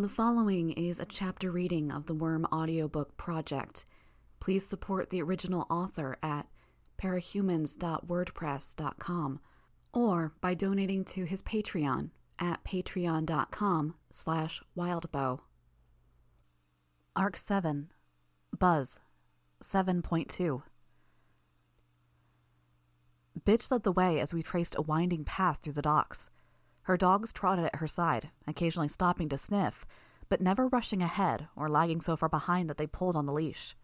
The following is a chapter reading of the Worm audiobook project. Please support the original author at parahumans.wordpress.com or by donating to his Patreon at patreon.com slash wildbow. Arc 7 Buzz 7.2 Bitch led the way as we traced a winding path through the docks. Her dogs trotted at her side, occasionally stopping to sniff, but never rushing ahead or lagging so far behind that they pulled on the leash.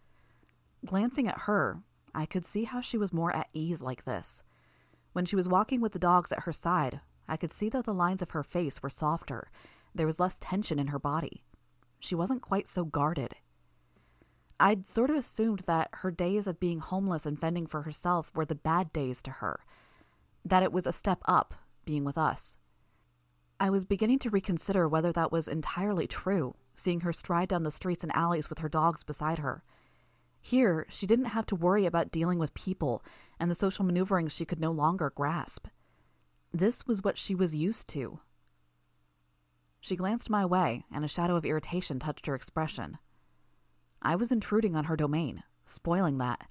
Glancing at her, I could see how she was more at ease like this. When she was walking with the dogs at her side, I could see that the lines of her face were softer. There was less tension in her body. She wasn't quite so guarded. I'd sort of assumed that her days of being homeless and fending for herself were the bad days to her, that it was a step up being with us. I was beginning to reconsider whether that was entirely true, seeing her stride down the streets and alleys with her dogs beside her. Here, she didn't have to worry about dealing with people and the social maneuverings she could no longer grasp. This was what she was used to. She glanced my way, and a shadow of irritation touched her expression. I was intruding on her domain, spoiling that.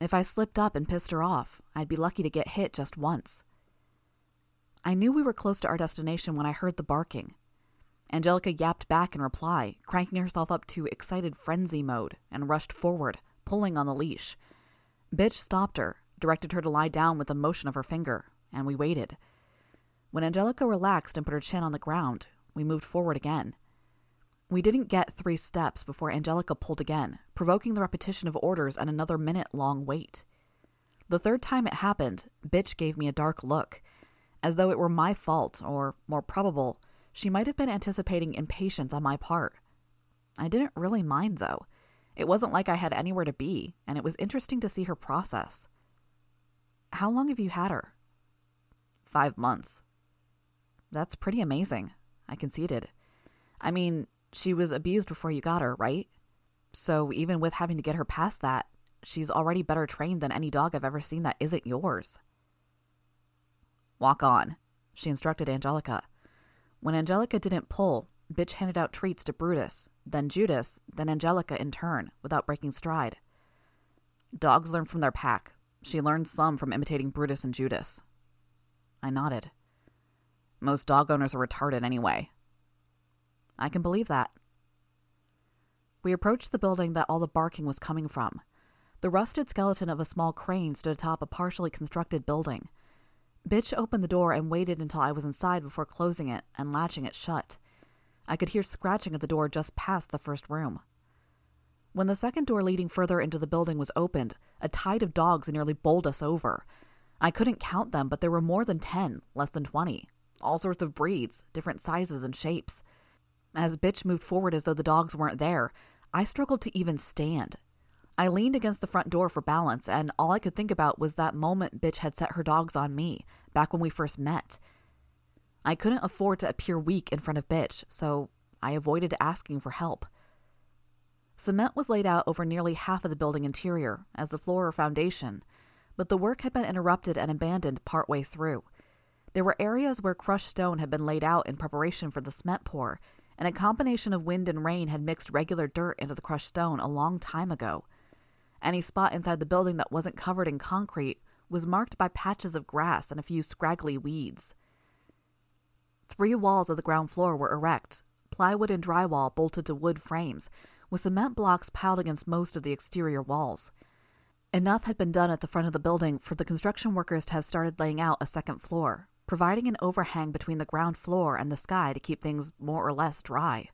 If I slipped up and pissed her off, I'd be lucky to get hit just once. I knew we were close to our destination when I heard the barking. Angelica yapped back in reply, cranking herself up to excited frenzy mode, and rushed forward, pulling on the leash. Bitch stopped her, directed her to lie down with a motion of her finger, and we waited. When Angelica relaxed and put her chin on the ground, we moved forward again. We didn't get three steps before Angelica pulled again, provoking the repetition of orders and another minute long wait. The third time it happened, Bitch gave me a dark look as though it were my fault, or, more probable, she might have been anticipating impatience on my part. I didn't really mind, though. It wasn't like I had anywhere to be, and it was interesting to see her process. How long have you had her? Five months. That's pretty amazing, I conceded. I mean, she was abused before you got her, right? So even with having to get her past that, she's already better trained than any dog I've ever seen that isn't yours. Walk on, she instructed Angelica. When Angelica didn't pull, Bitch handed out treats to Brutus, then Judas, then Angelica in turn, without breaking stride. Dogs learn from their pack. She learned some from imitating Brutus and Judas. I nodded. Most dog owners are retarded anyway. I can believe that. We approached the building that all the barking was coming from. The rusted skeleton of a small crane stood atop a partially constructed building. Bitch opened the door and waited until I was inside before closing it and latching it shut. I could hear scratching at the door just past the first room. When the second door leading further into the building was opened, a tide of dogs nearly bowled us over. I couldn't count them, but there were more than ten, less than twenty. All sorts of breeds, different sizes and shapes. As Bitch moved forward as though the dogs weren't there, I struggled to even stand. I leaned against the front door for balance, and all I could think about was that moment Bitch had set her dogs on me, back when we first met. I couldn't afford to appear weak in front of Bitch, so I avoided asking for help. Cement was laid out over nearly half of the building interior as the floor or foundation, but the work had been interrupted and abandoned partway through. There were areas where crushed stone had been laid out in preparation for the cement pour, and a combination of wind and rain had mixed regular dirt into the crushed stone a long time ago. Any spot inside the building that wasn't covered in concrete was marked by patches of grass and a few scraggly weeds. Three walls of the ground floor were erect, plywood and drywall bolted to wood frames, with cement blocks piled against most of the exterior walls. Enough had been done at the front of the building for the construction workers to have started laying out a second floor, providing an overhang between the ground floor and the sky to keep things more or less dry.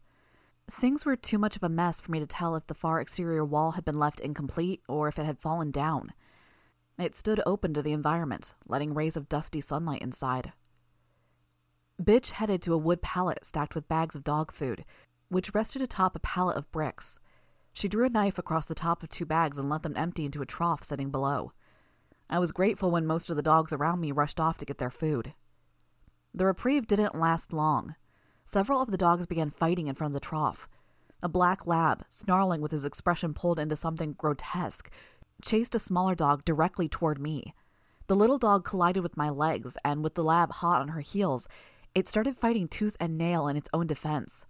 Things were too much of a mess for me to tell if the far exterior wall had been left incomplete or if it had fallen down. It stood open to the environment, letting rays of dusty sunlight inside. Bitch headed to a wood pallet stacked with bags of dog food, which rested atop a pallet of bricks. She drew a knife across the top of two bags and let them empty into a trough sitting below. I was grateful when most of the dogs around me rushed off to get their food. The reprieve didn't last long. Several of the dogs began fighting in front of the trough. A black lab, snarling with his expression pulled into something grotesque, chased a smaller dog directly toward me. The little dog collided with my legs, and with the lab hot on her heels, it started fighting tooth and nail in its own defense.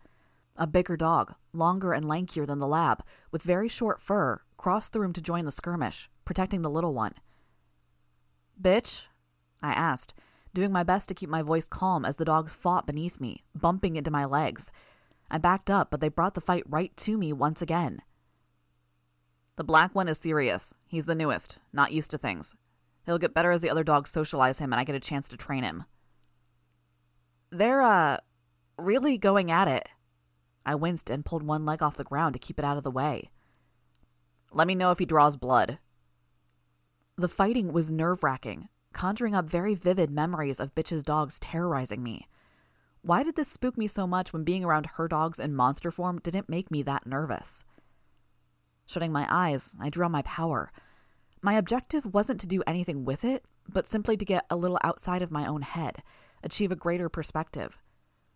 A bigger dog, longer and lankier than the lab, with very short fur, crossed the room to join the skirmish, protecting the little one. Bitch? I asked, doing my best to keep my voice calm as the dogs fought beneath me, bumping into my legs. I backed up, but they brought the fight right to me once again. The black one is serious. He's the newest, not used to things. He'll get better as the other dogs socialize him and I get a chance to train him. They're, uh, really going at it. I winced and pulled one leg off the ground to keep it out of the way. Let me know if he draws blood. The fighting was nerve wracking, conjuring up very vivid memories of Bitch's dogs terrorizing me. Why did this spook me so much when being around her dogs in monster form didn't make me that nervous? Shutting my eyes, I drew on my power. My objective wasn't to do anything with it, but simply to get a little outside of my own head, achieve a greater perspective.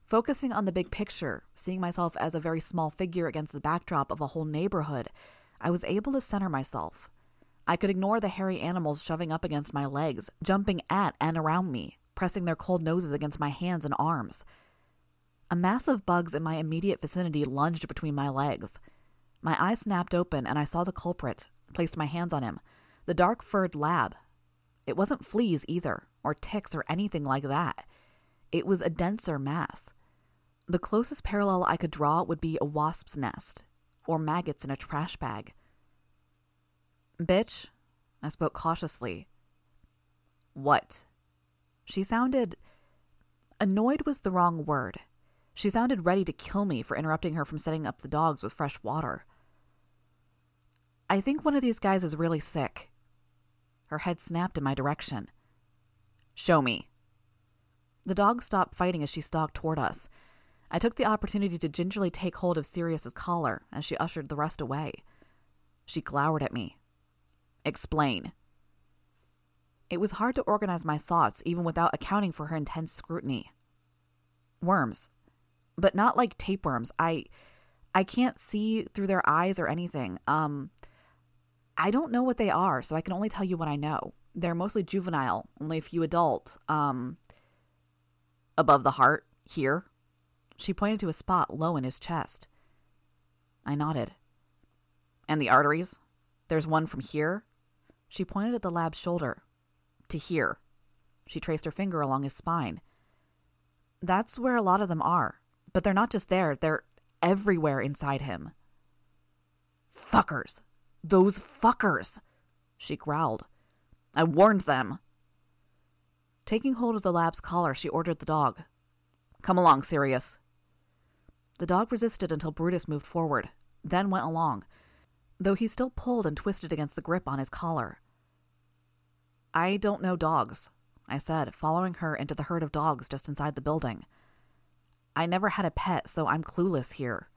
Focusing on the big picture, seeing myself as a very small figure against the backdrop of a whole neighborhood, I was able to center myself. I could ignore the hairy animals shoving up against my legs, jumping at and around me, pressing their cold noses against my hands and arms. A mass of bugs in my immediate vicinity lunged between my legs. My eyes snapped open and I saw the culprit, placed my hands on him, the dark furred lab. It wasn't fleas either, or ticks or anything like that. It was a denser mass. The closest parallel I could draw would be a wasp's nest or maggots in a trash bag. Bitch, I spoke cautiously. What? She sounded. Annoyed was the wrong word. She sounded ready to kill me for interrupting her from setting up the dogs with fresh water. I think one of these guys is really sick. Her head snapped in my direction. Show me. The dog stopped fighting as she stalked toward us. I took the opportunity to gingerly take hold of Sirius's collar as she ushered the rest away. She glowered at me. Explain. It was hard to organize my thoughts even without accounting for her intense scrutiny. Worms. But not like tapeworms. I I can't see through their eyes or anything. Um I don't know what they are, so I can only tell you what I know. They're mostly juvenile, only a few adult. Um above the heart, here, she pointed to a spot low in his chest. I nodded. And the arteries? There's one from here? She pointed at the lab's shoulder. To here. She traced her finger along his spine. That's where a lot of them are. But they're not just there, they're everywhere inside him. Fuckers! Those fuckers! She growled. I warned them. Taking hold of the lab's collar, she ordered the dog. Come along, Sirius. The dog resisted until Brutus moved forward, then went along, though he still pulled and twisted against the grip on his collar. I don't know dogs, I said, following her into the herd of dogs just inside the building. I never had a pet, so I'm clueless here.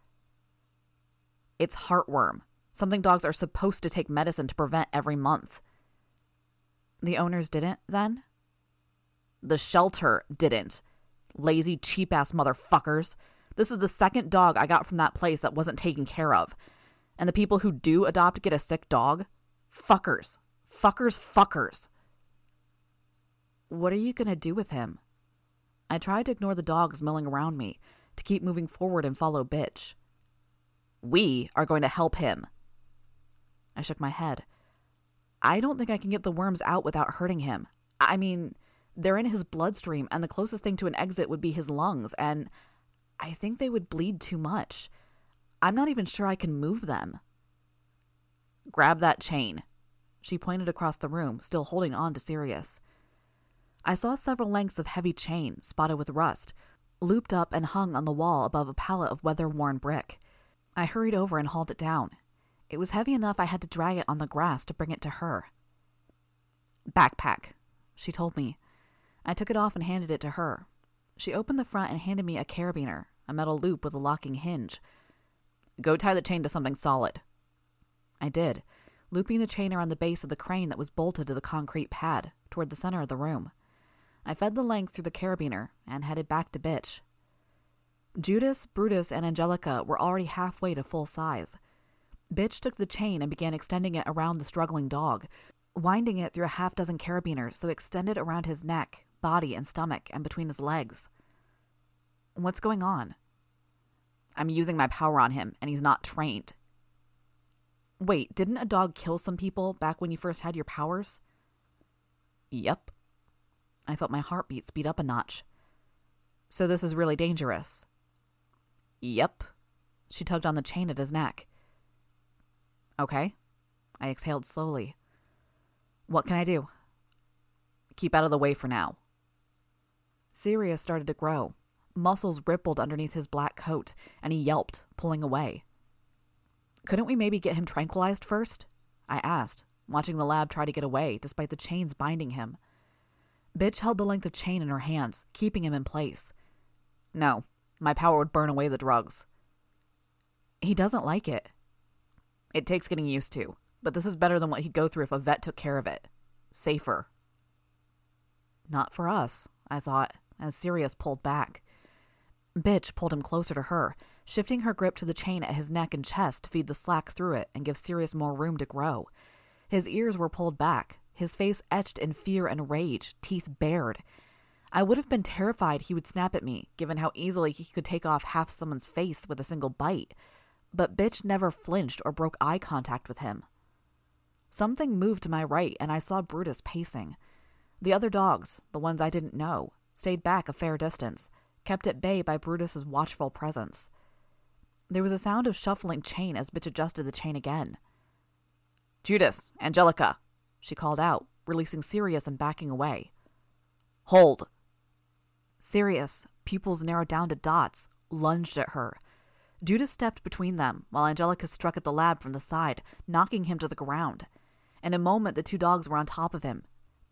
It's heartworm, something dogs are supposed to take medicine to prevent every month. The owners didn't, then? The shelter didn't. Lazy, cheap ass motherfuckers. This is the second dog I got from that place that wasn't taken care of. And the people who do adopt get a sick dog? Fuckers. Fuckers, fuckers. What are you going to do with him? I tried to ignore the dogs milling around me, to keep moving forward and follow Bitch. We are going to help him. I shook my head. I don't think I can get the worms out without hurting him. I mean, they're in his bloodstream, and the closest thing to an exit would be his lungs, and I think they would bleed too much. I'm not even sure I can move them. Grab that chain. She pointed across the room, still holding on to Sirius. I saw several lengths of heavy chain, spotted with rust, looped up and hung on the wall above a pallet of weather worn brick. I hurried over and hauled it down. It was heavy enough I had to drag it on the grass to bring it to her. Backpack, she told me. I took it off and handed it to her. She opened the front and handed me a carabiner, a metal loop with a locking hinge. Go tie the chain to something solid. I did, looping the chain around the base of the crane that was bolted to the concrete pad, toward the center of the room. I fed the length through the carabiner and headed back to Bitch. Judas, Brutus, and Angelica were already halfway to full size. Bitch took the chain and began extending it around the struggling dog, winding it through a half dozen carabiners so it extended around his neck, body, and stomach, and between his legs. What's going on? I'm using my power on him, and he's not trained. Wait, didn't a dog kill some people back when you first had your powers? Yep. I felt my heartbeat speed up a notch. So this is really dangerous. Yep. She tugged on the chain at his neck. Okay. I exhaled slowly. What can I do? Keep out of the way for now. Sirius started to grow. Muscles rippled underneath his black coat, and he yelped, pulling away. Couldn't we maybe get him tranquilized first? I asked, watching the lab try to get away despite the chains binding him. Bitch held the length of chain in her hands, keeping him in place. No, my power would burn away the drugs. He doesn't like it. It takes getting used to, but this is better than what he'd go through if a vet took care of it. Safer. Not for us, I thought, as Sirius pulled back. Bitch pulled him closer to her, shifting her grip to the chain at his neck and chest to feed the slack through it and give Sirius more room to grow. His ears were pulled back, his face etched in fear and rage, teeth bared. I would have been terrified he would snap at me, given how easily he could take off half someone's face with a single bite. But Bitch never flinched or broke eye contact with him. Something moved to my right, and I saw Brutus pacing. The other dogs, the ones I didn't know, stayed back a fair distance, kept at bay by Brutus's watchful presence. There was a sound of shuffling chain as Bitch adjusted the chain again. Judas, Angelica, she called out, releasing Sirius and backing away. Hold. Sirius, pupils narrowed down to dots, lunged at her. Judas stepped between them while Angelica struck at the lab from the side, knocking him to the ground. In a moment, the two dogs were on top of him.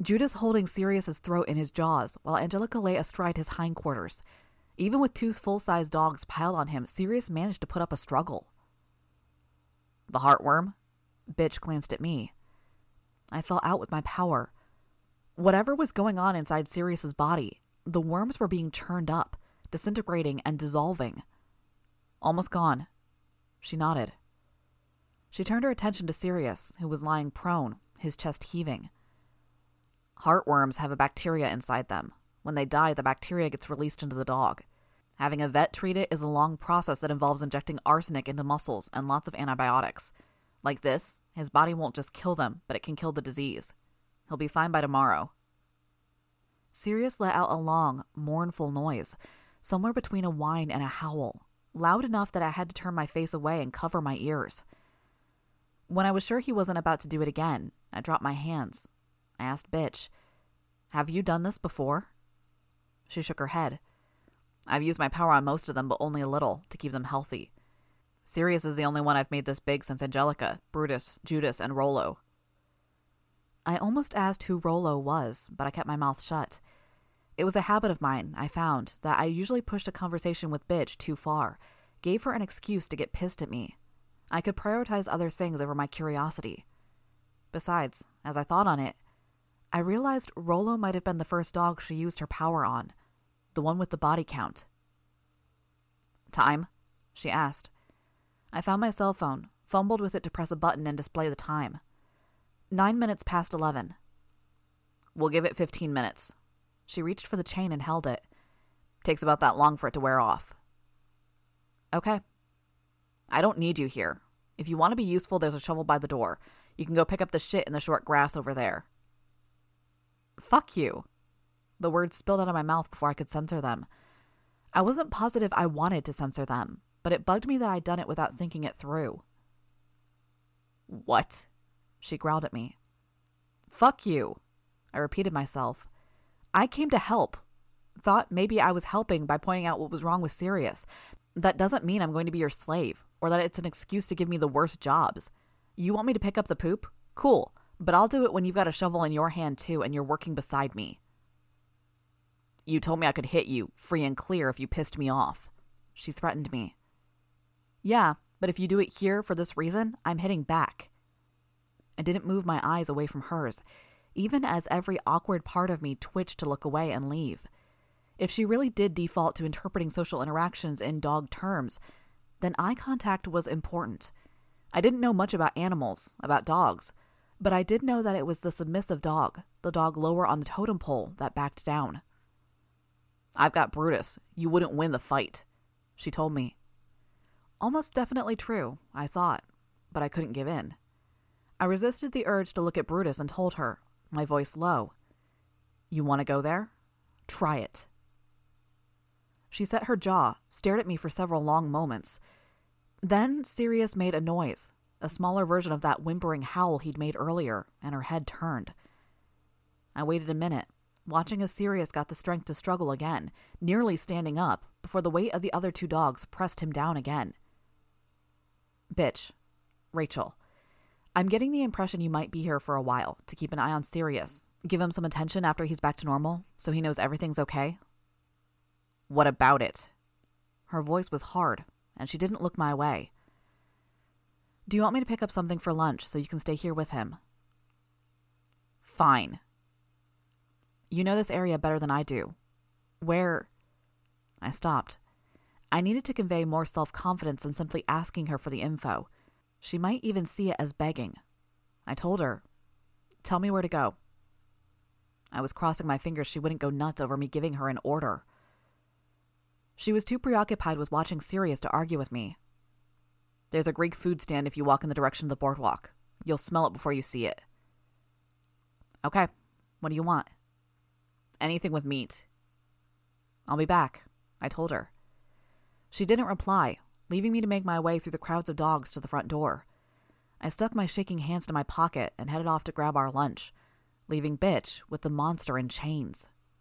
Judas holding Sirius's throat in his jaws, while Angelica lay astride his hindquarters. Even with two full sized dogs piled on him, Sirius managed to put up a struggle. The heartworm? Bitch glanced at me. I fell out with my power. Whatever was going on inside Sirius's body, the worms were being churned up, disintegrating and dissolving. Almost gone. She nodded. She turned her attention to Sirius, who was lying prone, his chest heaving. Heartworms have a bacteria inside them. When they die, the bacteria gets released into the dog. Having a vet treat it is a long process that involves injecting arsenic into muscles and lots of antibiotics. Like this, his body won't just kill them, but it can kill the disease. He'll be fine by tomorrow. Sirius let out a long, mournful noise, somewhere between a whine and a howl, loud enough that I had to turn my face away and cover my ears. When I was sure he wasn't about to do it again, I dropped my hands. Asked Bitch, Have you done this before? She shook her head. I've used my power on most of them, but only a little, to keep them healthy. Sirius is the only one I've made this big since Angelica, Brutus, Judas, and Rollo. I almost asked who Rollo was, but I kept my mouth shut. It was a habit of mine, I found, that I usually pushed a conversation with Bitch too far, gave her an excuse to get pissed at me. I could prioritize other things over my curiosity. Besides, as I thought on it, I realized Rollo might have been the first dog she used her power on, the one with the body count. Time? she asked. I found my cell phone, fumbled with it to press a button and display the time. Nine minutes past eleven. We'll give it fifteen minutes. She reached for the chain and held it. Takes about that long for it to wear off. Okay. I don't need you here. If you want to be useful, there's a shovel by the door. You can go pick up the shit in the short grass over there. Fuck you. The words spilled out of my mouth before I could censor them. I wasn't positive I wanted to censor them, but it bugged me that I'd done it without thinking it through. What? She growled at me. Fuck you. I repeated myself. I came to help. Thought maybe I was helping by pointing out what was wrong with Sirius. That doesn't mean I'm going to be your slave, or that it's an excuse to give me the worst jobs. You want me to pick up the poop? Cool, but I'll do it when you've got a shovel in your hand too and you're working beside me. You told me I could hit you, free and clear, if you pissed me off. She threatened me. Yeah, but if you do it here for this reason, I'm hitting back. I didn't move my eyes away from hers, even as every awkward part of me twitched to look away and leave. If she really did default to interpreting social interactions in dog terms, then eye contact was important. I didn't know much about animals, about dogs, but I did know that it was the submissive dog, the dog lower on the totem pole, that backed down. I've got Brutus. You wouldn't win the fight, she told me. Almost definitely true, I thought, but I couldn't give in. I resisted the urge to look at Brutus and told her, my voice low, You want to go there? Try it. She set her jaw, stared at me for several long moments. Then Sirius made a noise, a smaller version of that whimpering howl he'd made earlier, and her head turned. I waited a minute, watching as Sirius got the strength to struggle again, nearly standing up, before the weight of the other two dogs pressed him down again. Bitch. Rachel. I'm getting the impression you might be here for a while to keep an eye on Sirius. Give him some attention after he's back to normal so he knows everything's okay. What about it? Her voice was hard, and she didn't look my way. Do you want me to pick up something for lunch so you can stay here with him? Fine. You know this area better than I do. Where? I stopped. I needed to convey more self confidence than simply asking her for the info. She might even see it as begging. I told her, Tell me where to go. I was crossing my fingers she wouldn't go nuts over me giving her an order. She was too preoccupied with watching Sirius to argue with me. There's a Greek food stand if you walk in the direction of the boardwalk. You'll smell it before you see it. Okay, what do you want? Anything with meat. I'll be back, I told her. She didn't reply, leaving me to make my way through the crowds of dogs to the front door. I stuck my shaking hands to my pocket and headed off to grab our lunch, leaving Bitch with the monster in chains.